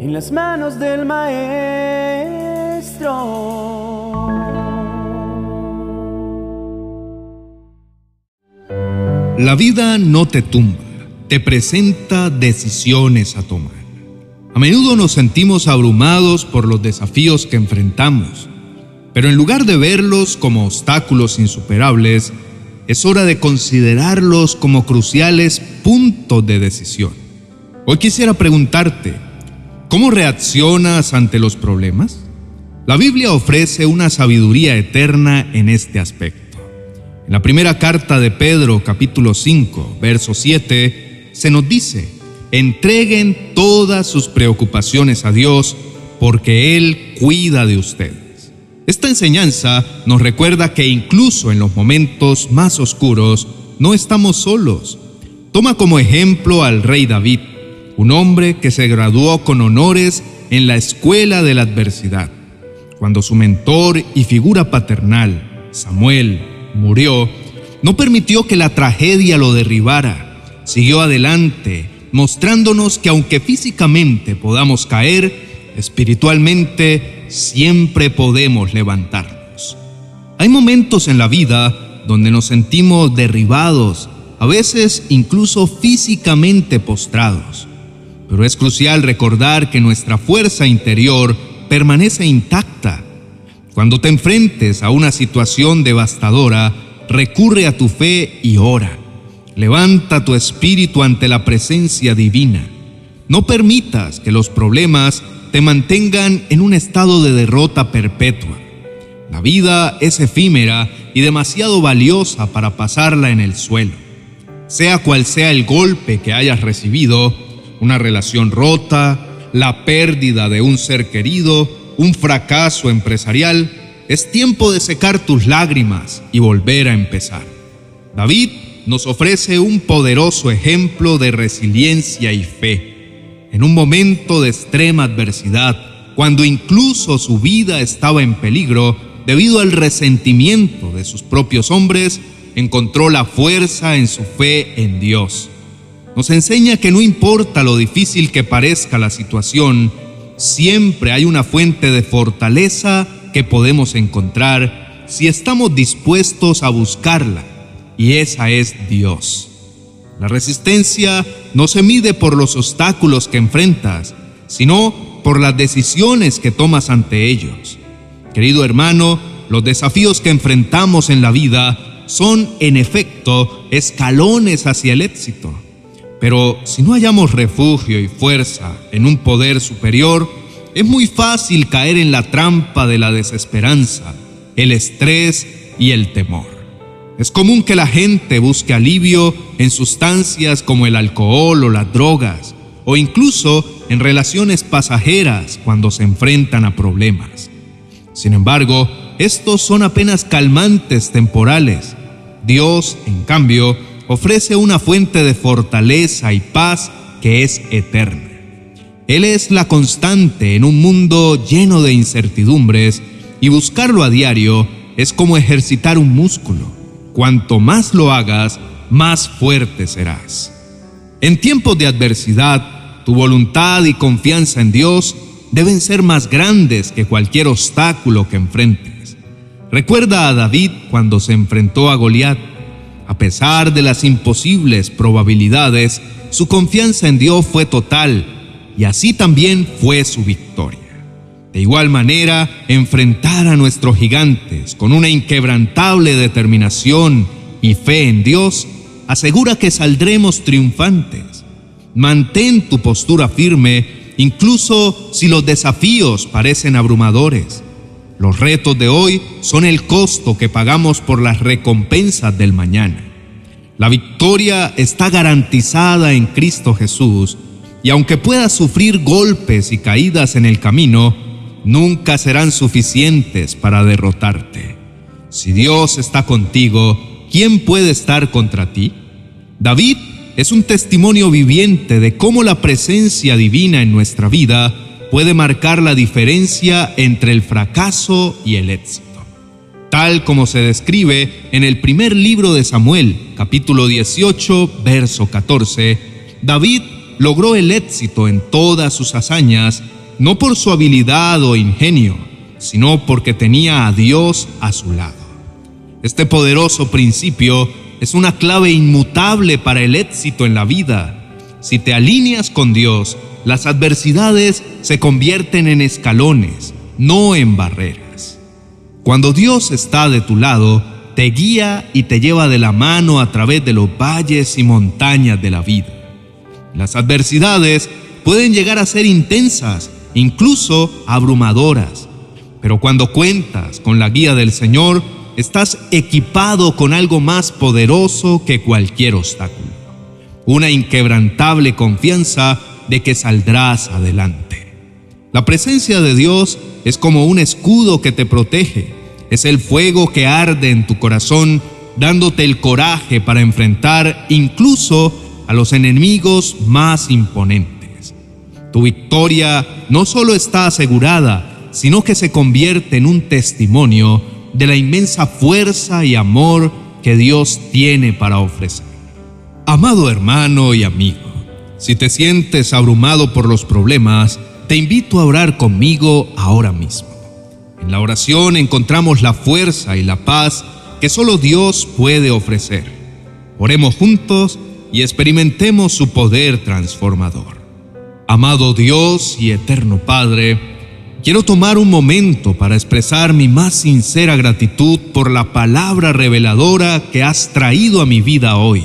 en las manos del maestro. La vida no te tumba, te presenta decisiones a tomar. A menudo nos sentimos abrumados por los desafíos que enfrentamos, pero en lugar de verlos como obstáculos insuperables, es hora de considerarlos como cruciales puntos de decisión. Hoy quisiera preguntarte, ¿cómo reaccionas ante los problemas? La Biblia ofrece una sabiduría eterna en este aspecto. En la primera carta de Pedro, capítulo 5, verso 7, se nos dice, entreguen todas sus preocupaciones a Dios, porque Él cuida de ustedes. Esta enseñanza nos recuerda que incluso en los momentos más oscuros no estamos solos. Toma como ejemplo al rey David, un hombre que se graduó con honores en la escuela de la adversidad. Cuando su mentor y figura paternal, Samuel, murió, no permitió que la tragedia lo derribara. Siguió adelante, mostrándonos que aunque físicamente podamos caer, espiritualmente siempre podemos levantarnos. Hay momentos en la vida donde nos sentimos derribados, a veces incluso físicamente postrados. Pero es crucial recordar que nuestra fuerza interior permanece intacta. Cuando te enfrentes a una situación devastadora, recurre a tu fe y ora. Levanta tu espíritu ante la presencia divina. No permitas que los problemas te mantengan en un estado de derrota perpetua. La vida es efímera y demasiado valiosa para pasarla en el suelo. Sea cual sea el golpe que hayas recibido, una relación rota, la pérdida de un ser querido, un fracaso empresarial, es tiempo de secar tus lágrimas y volver a empezar. David nos ofrece un poderoso ejemplo de resiliencia y fe en un momento de extrema adversidad, cuando incluso su vida estaba en peligro debido al resentimiento de sus propios hombres, encontró la fuerza en su fe en Dios. Nos enseña que no importa lo difícil que parezca la situación, siempre hay una fuente de fortaleza que podemos encontrar si estamos dispuestos a buscarla, y esa es Dios. La resistencia no se mide por los obstáculos que enfrentas, sino por las decisiones que tomas ante ellos. Querido hermano, los desafíos que enfrentamos en la vida son, en efecto, escalones hacia el éxito. Pero si no hallamos refugio y fuerza en un poder superior, es muy fácil caer en la trampa de la desesperanza, el estrés y el temor. Es común que la gente busque alivio en sustancias como el alcohol o las drogas, o incluso en relaciones pasajeras cuando se enfrentan a problemas. Sin embargo, estos son apenas calmantes temporales. Dios, en cambio, ofrece una fuente de fortaleza y paz que es eterna. Él es la constante en un mundo lleno de incertidumbres y buscarlo a diario es como ejercitar un músculo cuanto más lo hagas, más fuerte serás. En tiempos de adversidad, tu voluntad y confianza en Dios deben ser más grandes que cualquier obstáculo que enfrentes. Recuerda a David cuando se enfrentó a Goliat. A pesar de las imposibles probabilidades, su confianza en Dios fue total y así también fue su victoria. De igual manera, enfrentar a nuestros gigantes con una inquebrantable determinación y fe en Dios asegura que saldremos triunfantes. Mantén tu postura firme incluso si los desafíos parecen abrumadores. Los retos de hoy son el costo que pagamos por las recompensas del mañana. La victoria está garantizada en Cristo Jesús y aunque puedas sufrir golpes y caídas en el camino, nunca serán suficientes para derrotarte. Si Dios está contigo, ¿quién puede estar contra ti? David es un testimonio viviente de cómo la presencia divina en nuestra vida puede marcar la diferencia entre el fracaso y el éxito. Tal como se describe en el primer libro de Samuel, capítulo 18, verso 14, David logró el éxito en todas sus hazañas no por su habilidad o ingenio, sino porque tenía a Dios a su lado. Este poderoso principio es una clave inmutable para el éxito en la vida. Si te alineas con Dios, las adversidades se convierten en escalones, no en barreras. Cuando Dios está de tu lado, te guía y te lleva de la mano a través de los valles y montañas de la vida. Las adversidades pueden llegar a ser intensas, incluso abrumadoras, pero cuando cuentas con la guía del Señor, estás equipado con algo más poderoso que cualquier obstáculo. Una inquebrantable confianza de que saldrás adelante. La presencia de Dios es como un escudo que te protege. Es el fuego que arde en tu corazón, dándote el coraje para enfrentar incluso a los enemigos más imponentes. Tu victoria no solo está asegurada, sino que se convierte en un testimonio de la inmensa fuerza y amor que Dios tiene para ofrecer. Amado hermano y amigo, si te sientes abrumado por los problemas, te invito a orar conmigo ahora mismo. En la oración encontramos la fuerza y la paz que solo Dios puede ofrecer. Oremos juntos y experimentemos su poder transformador. Amado Dios y eterno Padre, Quiero tomar un momento para expresar mi más sincera gratitud por la palabra reveladora que has traído a mi vida hoy.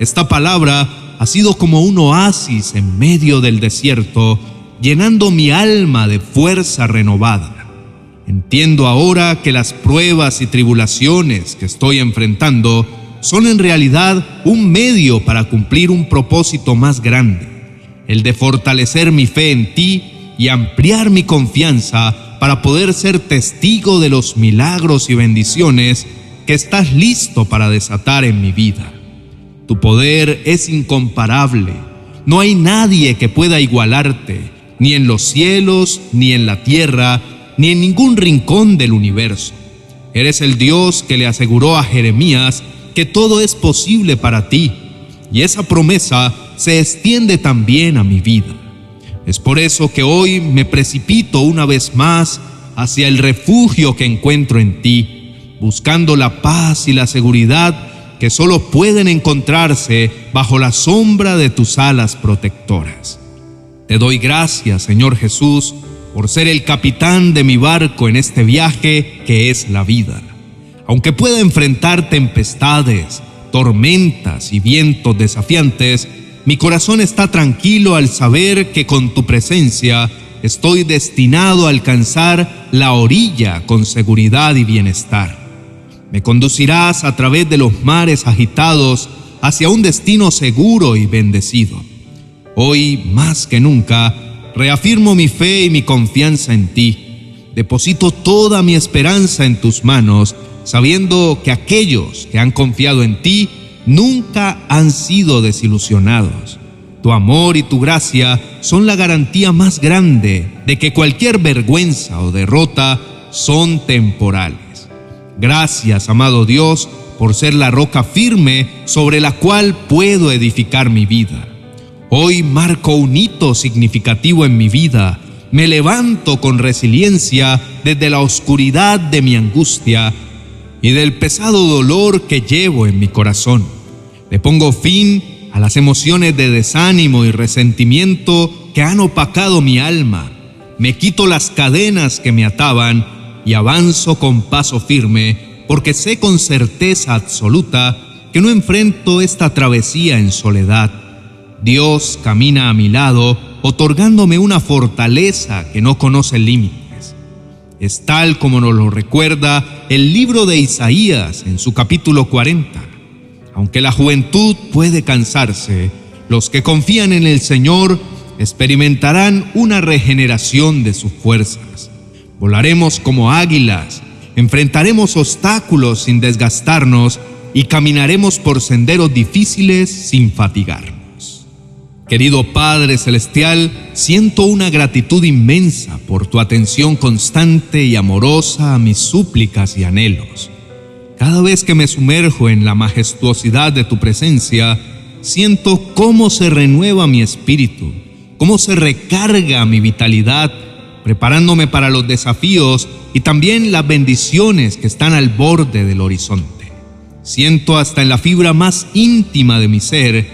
Esta palabra ha sido como un oasis en medio del desierto, llenando mi alma de fuerza renovada. Entiendo ahora que las pruebas y tribulaciones que estoy enfrentando son en realidad un medio para cumplir un propósito más grande, el de fortalecer mi fe en ti y ampliar mi confianza para poder ser testigo de los milagros y bendiciones que estás listo para desatar en mi vida. Tu poder es incomparable. No hay nadie que pueda igualarte, ni en los cielos, ni en la tierra, ni en ningún rincón del universo. Eres el Dios que le aseguró a Jeremías que todo es posible para ti, y esa promesa se extiende también a mi vida. Es por eso que hoy me precipito una vez más hacia el refugio que encuentro en ti, buscando la paz y la seguridad que solo pueden encontrarse bajo la sombra de tus alas protectoras. Te doy gracias, Señor Jesús, por ser el capitán de mi barco en este viaje que es la vida. Aunque pueda enfrentar tempestades, tormentas y vientos desafiantes, mi corazón está tranquilo al saber que con tu presencia estoy destinado a alcanzar la orilla con seguridad y bienestar. Me conducirás a través de los mares agitados hacia un destino seguro y bendecido. Hoy, más que nunca, reafirmo mi fe y mi confianza en ti. Deposito toda mi esperanza en tus manos, sabiendo que aquellos que han confiado en ti nunca han sido desilusionados. Tu amor y tu gracia son la garantía más grande de que cualquier vergüenza o derrota son temporales. Gracias, amado Dios, por ser la roca firme sobre la cual puedo edificar mi vida. Hoy marco un hito significativo en mi vida. Me levanto con resiliencia desde la oscuridad de mi angustia y del pesado dolor que llevo en mi corazón. Le pongo fin a las emociones de desánimo y resentimiento que han opacado mi alma. Me quito las cadenas que me ataban y avanzo con paso firme porque sé con certeza absoluta que no enfrento esta travesía en soledad. Dios camina a mi lado, otorgándome una fortaleza que no conoce límites. Es tal como nos lo recuerda el libro de Isaías en su capítulo 40. Aunque la juventud puede cansarse, los que confían en el Señor experimentarán una regeneración de sus fuerzas. Volaremos como águilas, enfrentaremos obstáculos sin desgastarnos y caminaremos por senderos difíciles sin fatigarnos. Querido Padre Celestial, siento una gratitud inmensa por tu atención constante y amorosa a mis súplicas y anhelos. Cada vez que me sumerjo en la majestuosidad de tu presencia, siento cómo se renueva mi espíritu, cómo se recarga mi vitalidad, preparándome para los desafíos y también las bendiciones que están al borde del horizonte. Siento hasta en la fibra más íntima de mi ser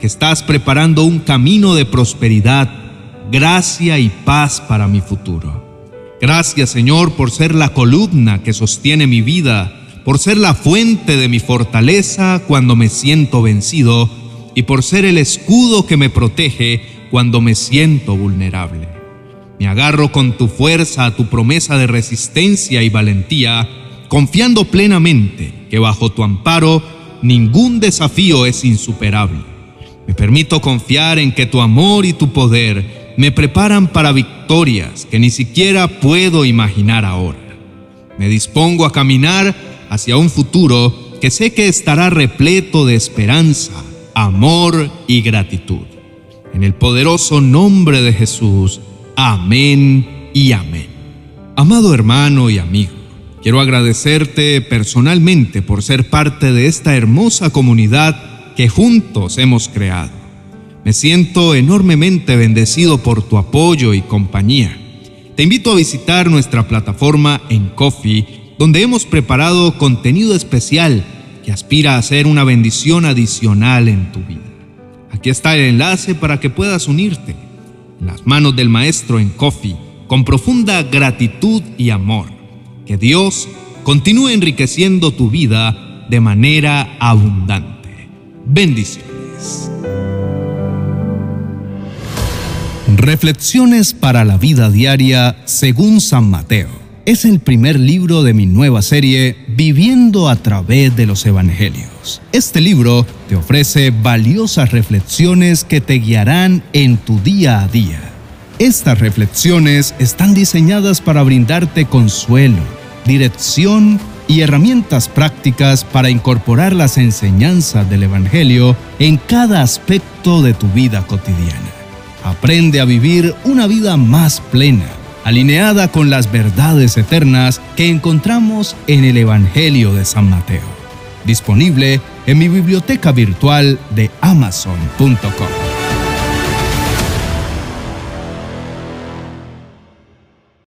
que estás preparando un camino de prosperidad, gracia y paz para mi futuro. Gracias Señor por ser la columna que sostiene mi vida, por ser la fuente de mi fortaleza cuando me siento vencido y por ser el escudo que me protege cuando me siento vulnerable. Me agarro con tu fuerza a tu promesa de resistencia y valentía, confiando plenamente que bajo tu amparo ningún desafío es insuperable. Me permito confiar en que tu amor y tu poder me preparan para victorias que ni siquiera puedo imaginar ahora. Me dispongo a caminar hacia un futuro que sé que estará repleto de esperanza, amor y gratitud. En el poderoso nombre de Jesús, amén y amén. Amado hermano y amigo, quiero agradecerte personalmente por ser parte de esta hermosa comunidad que juntos hemos creado. Me siento enormemente bendecido por tu apoyo y compañía. Te invito a visitar nuestra plataforma en Coffee, donde hemos preparado contenido especial que aspira a ser una bendición adicional en tu vida. Aquí está el enlace para que puedas unirte las manos del Maestro en Coffee con profunda gratitud y amor. Que Dios continúe enriqueciendo tu vida de manera abundante. Bendiciones. Reflexiones para la vida diaria según San Mateo es el primer libro de mi nueva serie Viviendo a través de los Evangelios. Este libro te ofrece valiosas reflexiones que te guiarán en tu día a día. Estas reflexiones están diseñadas para brindarte consuelo, dirección y herramientas prácticas para incorporar las enseñanzas del Evangelio en cada aspecto de tu vida cotidiana. Aprende a vivir una vida más plena alineada con las verdades eternas que encontramos en el Evangelio de San Mateo. Disponible en mi biblioteca virtual de amazon.com.